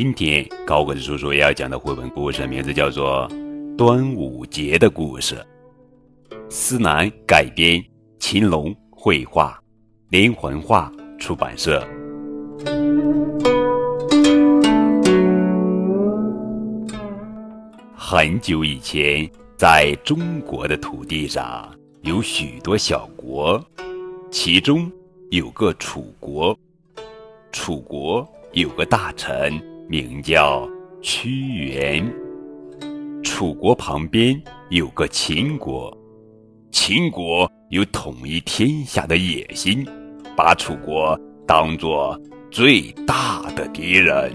今天高个子叔叔要讲的绘本故事名字叫做《端午节的故事》，思南改编，秦龙绘画，连环画出版社。很久以前，在中国的土地上有许多小国，其中有个楚国。楚国有个大臣，名叫屈原。楚国旁边有个秦国，秦国有统一天下的野心，把楚国当作最大的敌人。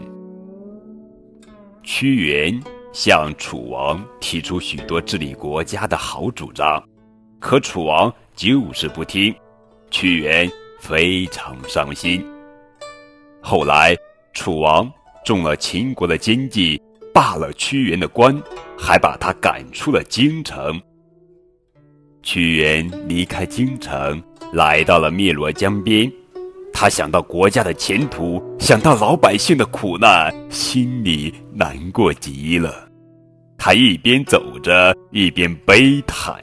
屈原向楚王提出许多治理国家的好主张，可楚王就是不听，屈原非常伤心。后来，楚王中了秦国的奸计，罢了屈原的官，还把他赶出了京城。屈原离开京城，来到了汨罗江边。他想到国家的前途，想到老百姓的苦难，心里难过极了。他一边走着，一边悲叹：“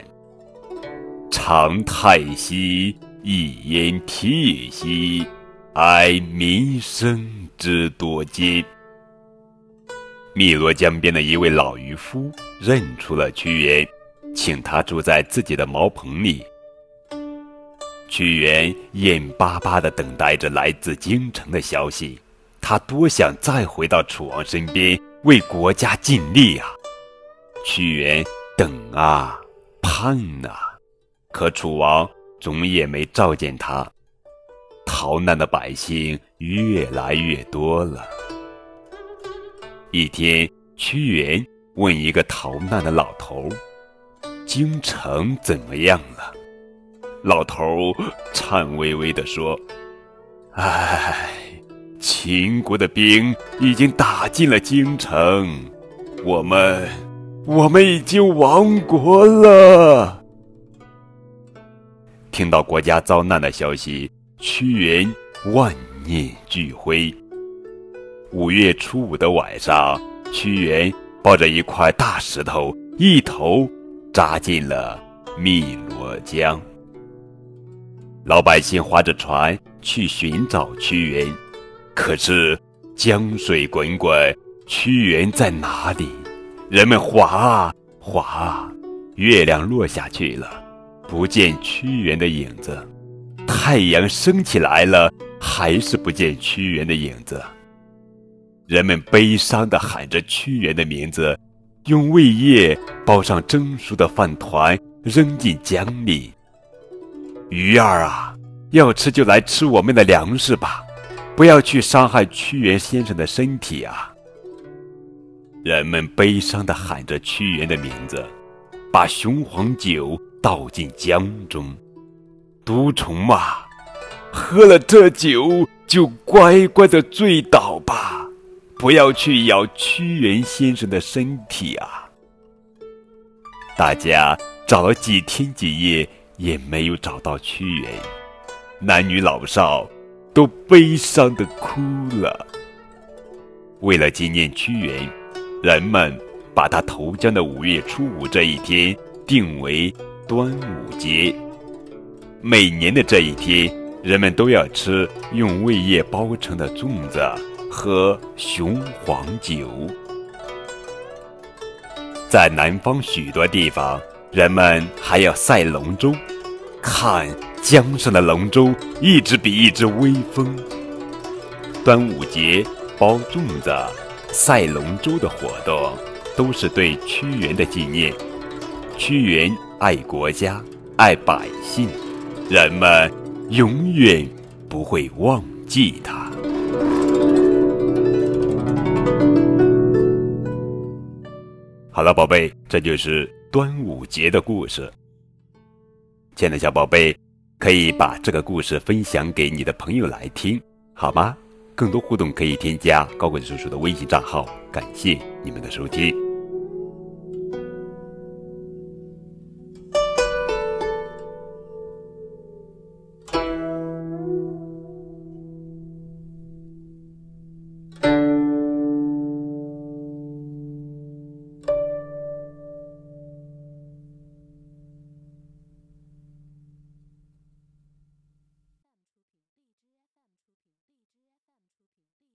长太息，一言涕兮。”哀民生之多金。汨罗江边的一位老渔夫认出了屈原，请他住在自己的茅棚里。屈原眼巴巴地等待着来自京城的消息，他多想再回到楚王身边，为国家尽力啊！屈原等啊，盼啊，可楚王总也没召见他。逃难的百姓越来越多了。一天，屈原问一个逃难的老头：“京城怎么样了？”老头颤巍巍地说：“唉，秦国的兵已经打进了京城，我们，我们已经亡国了。”听到国家遭难的消息。屈原万念俱灰。五月初五的晚上，屈原抱着一块大石头，一头扎进了汨罗江。老百姓划着船去寻找屈原，可是江水滚滚，屈原在哪里？人们划啊划啊，月亮落下去了，不见屈原的影子。太阳升起来了，还是不见屈原的影子。人们悲伤地喊着屈原的名字，用胃液包上蒸熟的饭团，扔进江里。鱼儿啊，要吃就来吃我们的粮食吧，不要去伤害屈原先生的身体啊！人们悲伤地喊着屈原的名字，把雄黄酒倒进江中。毒虫嘛，喝了这酒就乖乖的醉倒吧，不要去咬屈原先生的身体啊！大家找了几天几夜也没有找到屈原，男女老少都悲伤的哭了。为了纪念屈原，人们把他投江的五月初五这一天定为端午节。每年的这一天，人们都要吃用胃液包成的粽子，喝雄黄酒。在南方许多地方，人们还要赛龙舟，看江上的龙舟一只比一只威风。端午节包粽子、赛龙舟的活动，都是对屈原的纪念。屈原爱国家，爱百姓。人们永远不会忘记他。好了，宝贝，这就是端午节的故事。亲爱的小宝贝，可以把这个故事分享给你的朋友来听，好吗？更多互动可以添加高贵叔叔的微信账号。感谢你们的收听。